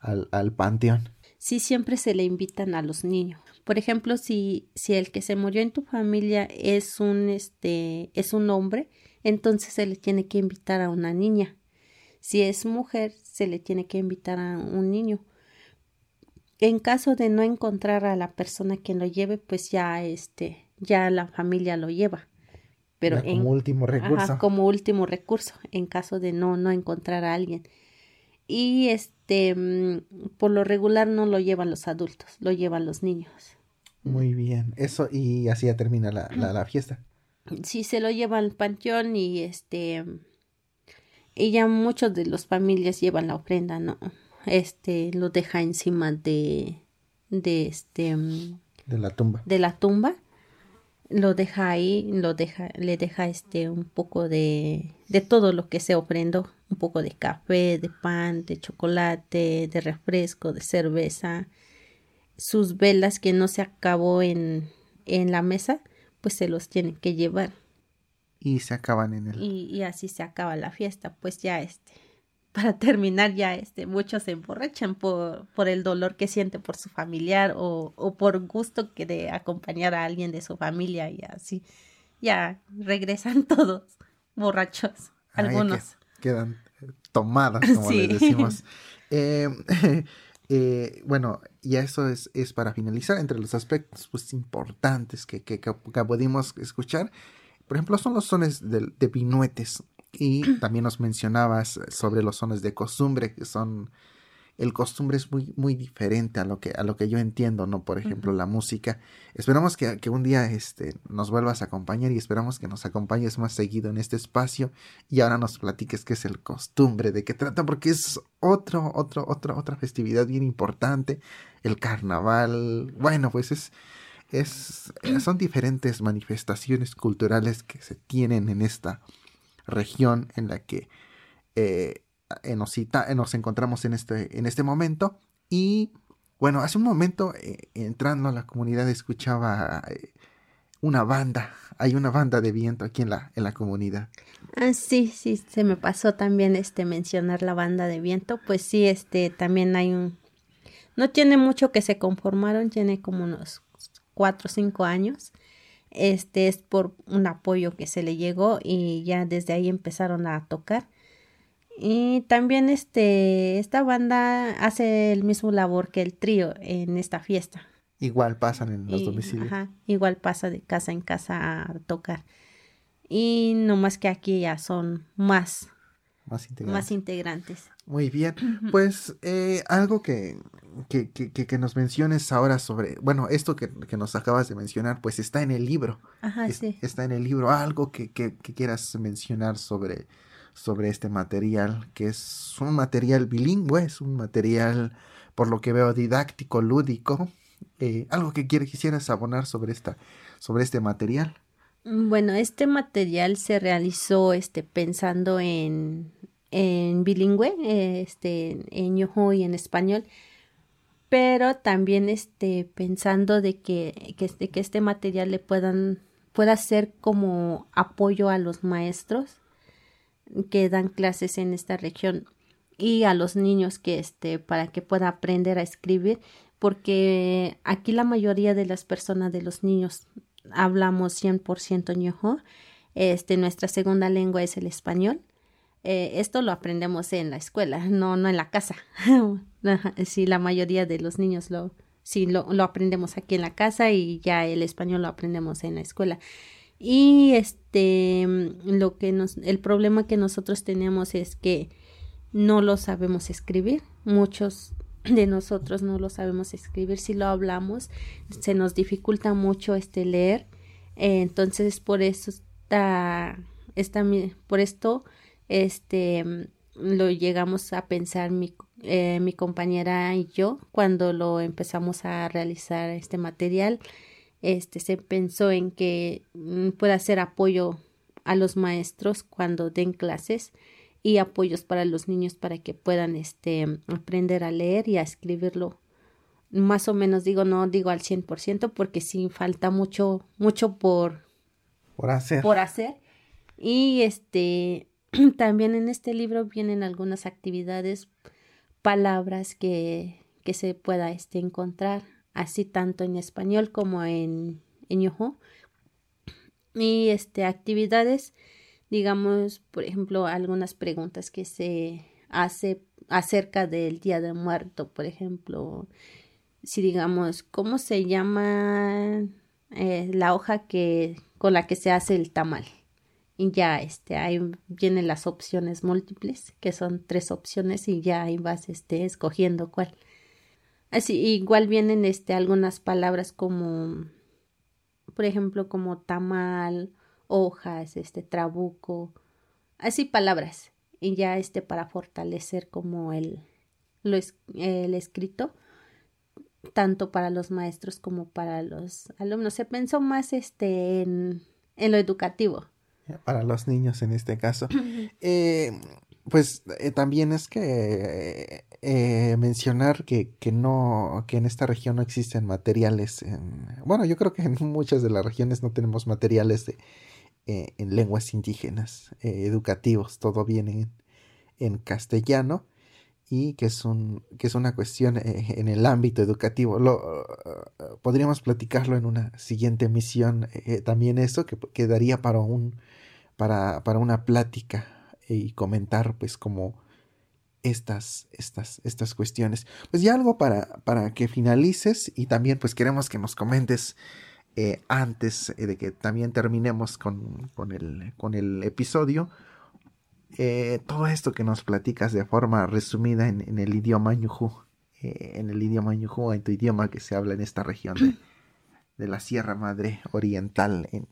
Speaker 1: al, al panteón.
Speaker 2: Sí, siempre se le invitan a los niños. Por ejemplo, si, si el que se murió en tu familia es un este es un hombre, entonces se le tiene que invitar a una niña. Si es mujer, se le tiene que invitar a un niño. En caso de no encontrar a la persona que lo lleve, pues ya este, ya la familia lo lleva. Pero
Speaker 1: como último recurso.
Speaker 2: como último recurso, en caso de no, no encontrar a alguien. Y este, mm, por lo regular no lo llevan los adultos, lo llevan los niños.
Speaker 1: Muy bien, eso y así ya termina la, la, la fiesta
Speaker 2: sí se lo lleva al panteón y este y ya muchos de los familias llevan la ofrenda, ¿no? Este lo deja encima de de este
Speaker 1: de la tumba.
Speaker 2: De la tumba. Lo deja ahí, lo deja le deja este un poco de de todo lo que se ofrendó, un poco de café, de pan, de chocolate, de refresco, de cerveza, sus velas que no se acabó en en la mesa pues se los tienen que llevar.
Speaker 1: Y se acaban en el...
Speaker 2: Y, así se acaba la fiesta, pues ya este, para terminar ya este, muchos se emborrachan por, por el dolor que siente por su familiar o, o por gusto que de acompañar a alguien de su familia y así, ya regresan todos borrachos, algunos.
Speaker 1: quedan tomadas, como les decimos. Eh, Eh, bueno, y eso es, es, para finalizar entre los aspectos pues, importantes que, que, que, pudimos escuchar. Por ejemplo, son los sones de, de pinuetes. Y también nos mencionabas sobre los sones de costumbre, que son el costumbre es muy, muy diferente a lo que, a lo que yo entiendo, ¿no? Por ejemplo, la música. Esperamos que, que, un día este, nos vuelvas a acompañar y esperamos que nos acompañes más seguido en este espacio y ahora nos platiques qué es el costumbre, de qué trata, porque es otro, otro, otro, otra festividad bien importante, el carnaval. Bueno, pues es, es, son diferentes manifestaciones culturales que se tienen en esta región en la que eh, eh, nos, eh, encontramos en este, en este momento. Y bueno, hace un momento, eh, entrando a la comunidad, escuchaba una banda. Hay una banda de viento aquí en la, en la comunidad.
Speaker 2: Ah, sí, sí, se me pasó también este mencionar la banda de viento. Pues sí, este también hay un. No tiene mucho que se conformaron, tiene como unos cuatro o cinco años. Este es por un apoyo que se le llegó y ya desde ahí empezaron a tocar. Y también este, esta banda hace el mismo labor que el trío en esta fiesta.
Speaker 1: Igual pasan en los domicilios.
Speaker 2: Ajá, igual pasa de casa en casa a tocar. Y no más que aquí ya son más,
Speaker 1: más integrantes.
Speaker 2: Más integrantes.
Speaker 1: Muy bien. Pues eh, algo que, que, que, que, nos menciones ahora sobre, bueno, esto que, nos acabas de mencionar, pues está en el libro.
Speaker 2: Ajá, sí.
Speaker 1: Está en el libro. Algo que, quieras mencionar sobre, sobre este material, que es un material bilingüe, es un material, por lo que veo, didáctico, lúdico. Eh, algo que quisieras abonar sobre, esta, sobre este material.
Speaker 2: Bueno, este material se realizó este, pensando en, en bilingüe, este, en yoho y en español, pero también este, pensando de que, este, que este material le puedan, pueda ser como apoyo a los maestros que dan clases en esta región y a los niños que este para que pueda aprender a escribir porque aquí la mayoría de las personas de los niños hablamos 100% ñojo. Este, nuestra segunda lengua es el español. Eh, esto lo aprendemos en la escuela, no, no en la casa. sí, la mayoría de los niños lo, sí, lo, lo aprendemos aquí en la casa y ya el español lo aprendemos en la escuela. Y este, lo que nos, el problema que nosotros tenemos es que no lo sabemos escribir. Muchos de nosotros no lo sabemos escribir, si lo hablamos, se nos dificulta mucho este leer, eh, entonces por eso está, está, por esto este lo llegamos a pensar mi, eh, mi compañera y yo cuando lo empezamos a realizar este material este se pensó en que mm, pueda ser apoyo a los maestros cuando den clases y apoyos para los niños para que puedan este, aprender a leer y a escribirlo. Más o menos digo, no digo al 100% porque sí falta mucho, mucho por,
Speaker 1: por hacer.
Speaker 2: Por hacer. Y este, también en este libro vienen algunas actividades, palabras que, que se pueda este, encontrar, así tanto en español como en, en yoho. Y este, actividades digamos, por ejemplo, algunas preguntas que se hace acerca del Día de Muerto, por ejemplo, si digamos, ¿cómo se llama eh, la hoja que con la que se hace el tamal? Y ya este ahí vienen las opciones múltiples, que son tres opciones y ya ahí vas este escogiendo cuál. Así igual vienen este algunas palabras como por ejemplo como tamal hojas, este trabuco, así palabras, y ya este para fortalecer como el, lo el escrito, tanto para los maestros como para los alumnos. Se pensó más este en, en lo educativo.
Speaker 1: Para los niños en este caso. eh, pues eh, también es que eh, mencionar que, que, no, que en esta región no existen materiales. bueno, yo creo que en muchas de las regiones no tenemos materiales de, eh, en lenguas indígenas, eh, educativos, todo viene en, castellano y que es, un, que es una cuestión eh, en el ámbito educativo. Lo, podríamos platicarlo en una siguiente emisión, también eso, que quedaría para, un, para, para una plática y comentar pues como estas, estas, estas cuestiones. Pues ya algo para, para que finalices y también pues queremos que nos comentes eh, antes eh, de que también terminemos con, con, el, con el, episodio, eh, todo esto que nos platicas de forma resumida en, el idioma ñujú, en el idioma ñujú, en tu idioma que se habla en esta región de, de la Sierra Madre Oriental en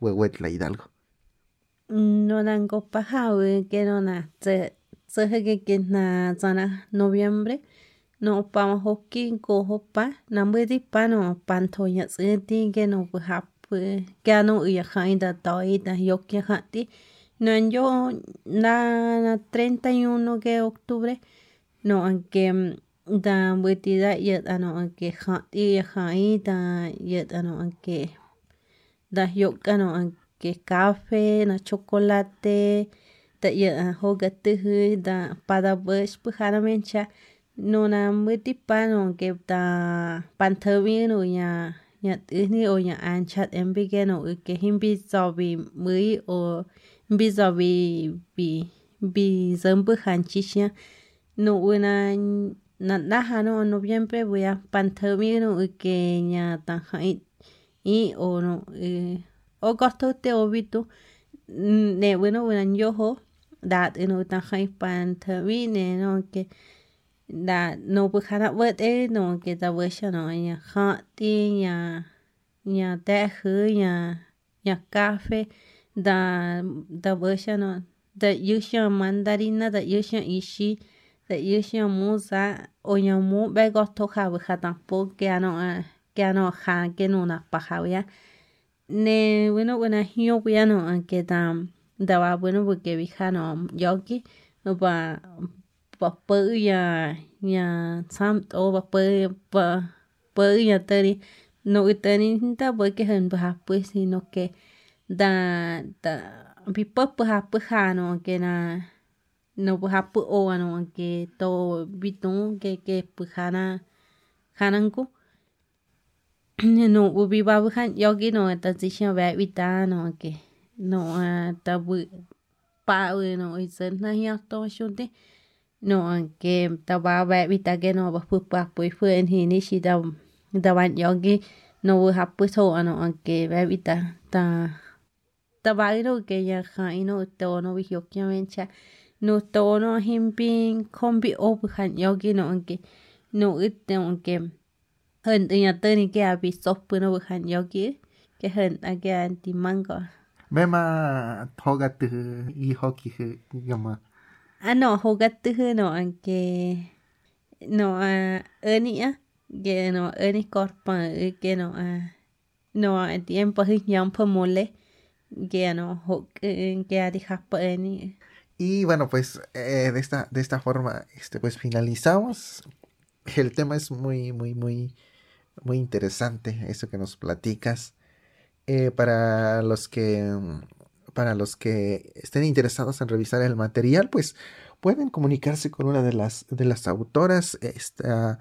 Speaker 1: Huehuetla, Hidalgo.
Speaker 2: Noviembre no pa ma hoki ko hopa na mwedi pa no pan to ya ti ge no hap ga no ya khain da doi da yok ya khati no yo na, na 31 de octubre no aunque da mwedi da ya ano aunque khati ya khai da ya ano aunque da yok ano aunque café na chocolate da ya hoga tu da pada bush pu haramencha nonamüti panonkepta panthäpino ña ñat'äjni o ña anchat'empikenu y que jimpitzo'pi mui o mpitzo'pi vi mpitzämpäjan chixya, nu'una nanajanu noviembrepyaj panthäpinu y que ña tanja'in i'in onu y ho opitu nó ta yojo nta't'ä thơ tanja'in panthäpine nó cái nhà tan hay y o no agosto te obito ne bueno bueno yo ho dat no tan hay panthami ne no que da no bữa khá vợ thế no cái ta bữa sao no nhà họ ti nhà nhà té khứ nhà nhà cà phê da da bữa sao no da yusha mandarina da yusha ishi da yusha musa o nhà mu bé gót thô khá bữa khá tăng po cái ano cái ano khá cái no na pa khá ya ne bueno bueno hiyo ya no que da da va bueno porque vi khá no yogi no pa pa pơ ya ya sam to pa pơ pa pơ ya tari no itani ta porque hen pa pues sino que da da vi pa pa pa ha no que na no pa pa o no que to bitun que que pa hana hananku no ubi ba han yogi no ta zisha ba vita no que no ta bu pa no isen na ya to shunte no que ta ba ba vita que no ba pu pa pu fu en hi ni shi da da ban yogi no bu ha pu so no que ba vita ta ta ba no que ya ha no to no vi yo que mencha no to no himpin kombi o bu han yogi no que no ite que hơn từ nhà tôi thì cái bị sốt bữa nó bực hẳn yogi cái hơn à cái anti mango
Speaker 1: Mema hogatu y hoki gama.
Speaker 2: ah no hogatu no aunque no ah eni ah que no eni corpa que no ah no en tiempo mole que no eni
Speaker 1: Y bueno, pues eh, de esta de esta forma este pues finalizamos. El tema es muy muy muy muy interesante eso que nos platicas. Eh, para los que para los que estén interesados en revisar el material, pues pueden comunicarse con una de las de las autoras, esta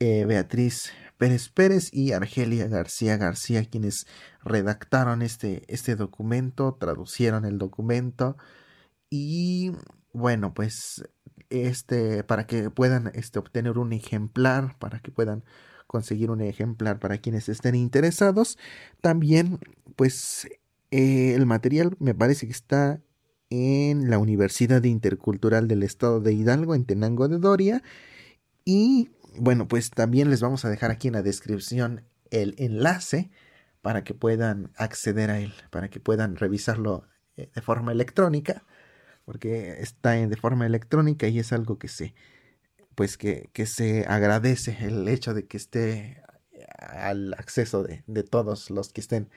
Speaker 1: eh, Beatriz Pérez Pérez y Argelia García García, quienes redactaron este, este documento, traducieron el documento y bueno, pues este para que puedan este, obtener un ejemplar, para que puedan conseguir un ejemplar para quienes estén interesados. También, pues, eh, el material me parece que está en la Universidad Intercultural del Estado de Hidalgo, en Tenango de Doria. Y bueno, pues también les vamos a dejar aquí en la descripción el enlace para que puedan acceder a él, para que puedan revisarlo eh, de forma electrónica, porque está de forma electrónica y es algo que se, pues que, que se agradece el hecho de que esté al acceso de, de, todos los que estén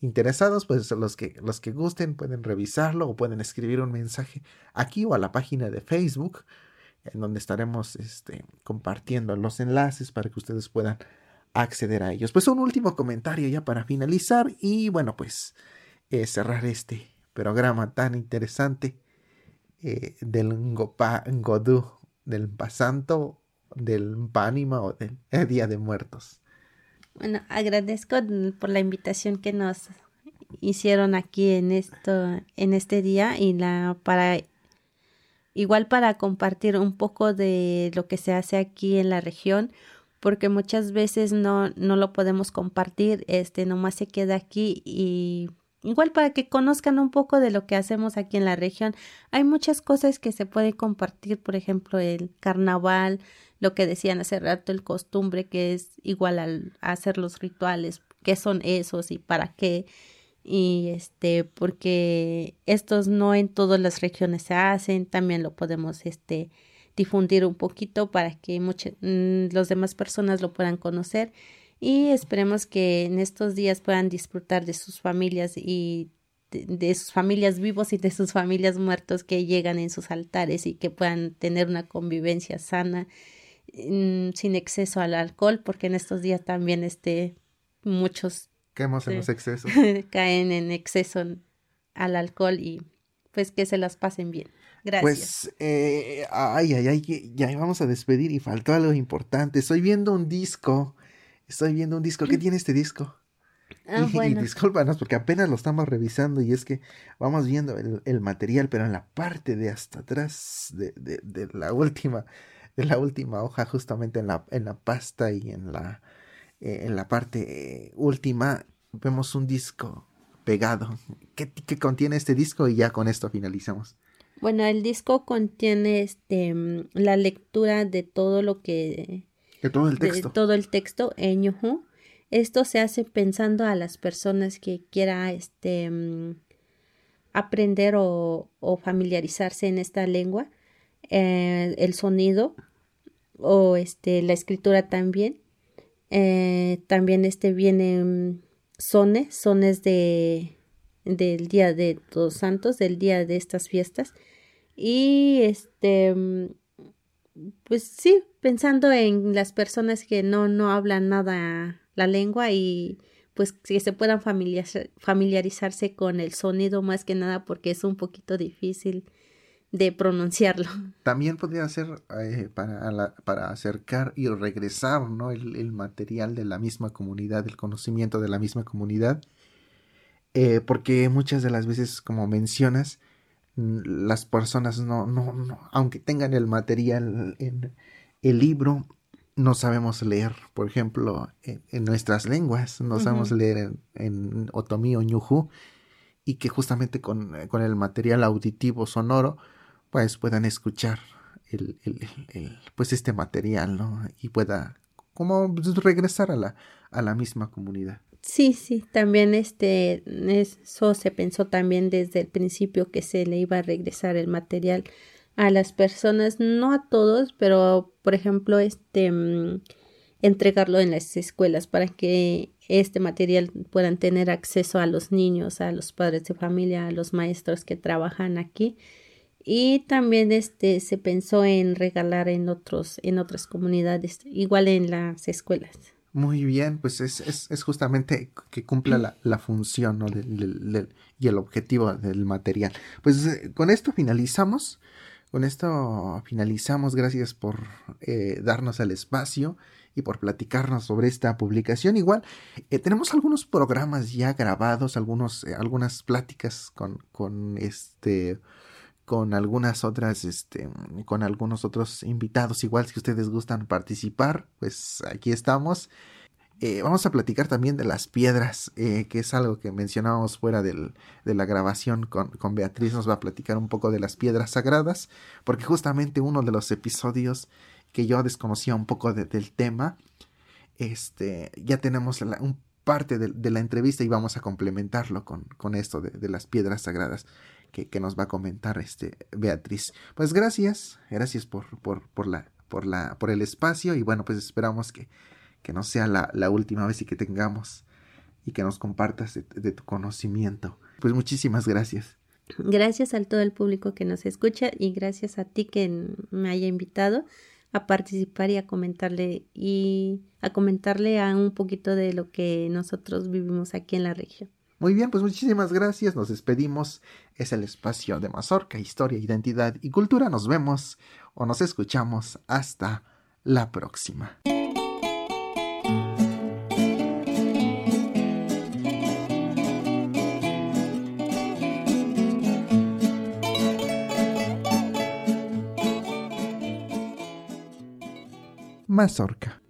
Speaker 1: interesados, pues los que, los que gusten pueden revisarlo o pueden escribir un mensaje aquí o a la página de Facebook, en donde estaremos este, compartiendo los enlaces para que ustedes puedan acceder a ellos. Pues un último comentario ya para finalizar y bueno, pues eh, cerrar este programa tan interesante eh, del Ngopa Ngodú del Pasanto, del Pánima o del Día de Muertos.
Speaker 2: Bueno, agradezco por la invitación que nos hicieron aquí en esto, en este día y la para igual para compartir un poco de lo que se hace aquí en la región, porque muchas veces no, no lo podemos compartir, este nomás se queda aquí y Igual para que conozcan un poco de lo que hacemos aquí en la región. Hay muchas cosas que se pueden compartir, por ejemplo, el carnaval, lo que decían hace rato, el costumbre, que es igual al hacer los rituales, qué son esos y para qué. Y este, porque estos no en todas las regiones se hacen, también lo podemos este difundir un poquito para que muchas mm, las demás personas lo puedan conocer y esperemos que en estos días puedan disfrutar de sus familias y de, de, sus familias vivos y de sus familias muertos que llegan en sus altares y que puedan tener una convivencia sana mm, sin exceso al alcohol porque en estos días también este muchos
Speaker 1: caemos en los excesos
Speaker 2: caen en exceso al alcohol y pues que se las pasen bien Gracias.
Speaker 1: Pues, eh, ay, ay, ay, ya vamos a despedir y faltó algo importante. Estoy viendo un disco Estoy viendo un disco. ¿Qué tiene este disco? Ah, y, discúlpanos porque apenas lo estamos revisando y es que vamos viendo el, material, pero en la parte de hasta atrás de, de, la última, de la última hoja, justamente en la, en la pasta y en la, eh, en la parte eh, última, vemos un disco pegado. ¿Qué, ¿Qué, contiene este disco? Y ya con esto finalizamos.
Speaker 2: Bueno, el disco contiene este la lectura de todo lo que
Speaker 1: de todo el texto.
Speaker 2: De todo el texto en esto se hace pensando a las personas que quiera este, mm, aprender o, familiarizarse en esta lengua, eh, el sonido o este, la escritura también. Eh, también este vienen sones, sones de, del día de Todos Santos, del día de estas fiestas. Y este, mm, pues sí, pensando en las personas que no, no hablan nada la lengua y pues que se puedan familiarizarse con el sonido más que nada porque es un poquito difícil de pronunciarlo.
Speaker 1: También podría ser eh, para, para acercar y regresar ¿no? el, material de la misma comunidad, el conocimiento de la misma comunidad, eh, porque muchas de las veces, como mencionas, las personas no, no, no aunque tengan el material en el libro, no sabemos leer, por ejemplo, en, nuestras lenguas, no sabemos leer en, en, otomí o ñujú, y que justamente con, con, el material auditivo sonoro, pues puedan escuchar el, el, pues este material, ¿no? Y pueda como regresar a la, a la misma comunidad.
Speaker 2: Sí, sí, también este, eso se pensó también desde el principio que se le iba a regresar el material a las personas, no a todos, pero por ejemplo, este mm, entregarlo en las escuelas para que este material puedan tener acceso a los niños, a los padres de familia, a los maestros que trabajan aquí. Y también este se pensó en regalar en otros, en otras comunidades, igual en las escuelas.
Speaker 1: Muy bien, pues es, es, es justamente que cumpla la, la función ¿no? y el objetivo del material. Pues eh, con esto finalizamos. Con esto finalizamos. Gracias por eh, darnos el espacio y por platicarnos sobre esta publicación. Igual, eh, tenemos algunos programas ya grabados, algunos, eh, algunas pláticas con, con este con algunas otras, este, con algunos otros invitados. Igual si ustedes gustan participar, pues aquí estamos. Eh, vamos a platicar también de las piedras, eh, que es algo que mencionábamos fuera del, de la grabación con, con, Beatriz. Nos va a platicar un poco de las piedras sagradas, porque justamente uno de los episodios que yo desconocía un poco del tema, este, ya tenemos un parte de, la entrevista y vamos a complementarlo con, con esto de, de, las piedras sagradas que, nos va a comentar este Beatriz. Pues gracias, gracias por, por, por, la, por, la, por el espacio y bueno, pues esperamos que que no sea la, la última vez y que tengamos y que nos compartas de, tu conocimiento. Pues muchísimas gracias.
Speaker 2: Gracias a todo el público que nos escucha y gracias a ti que me haya invitado a participar y a comentarle y a comentarle a un poquito de lo que nosotros vivimos aquí en la región.
Speaker 1: Muy bien, pues muchísimas gracias. Nos despedimos. Es el espacio de Mazorca, Historia, Identidad y Cultura. Nos vemos o nos escuchamos hasta la próxima. Mazorca.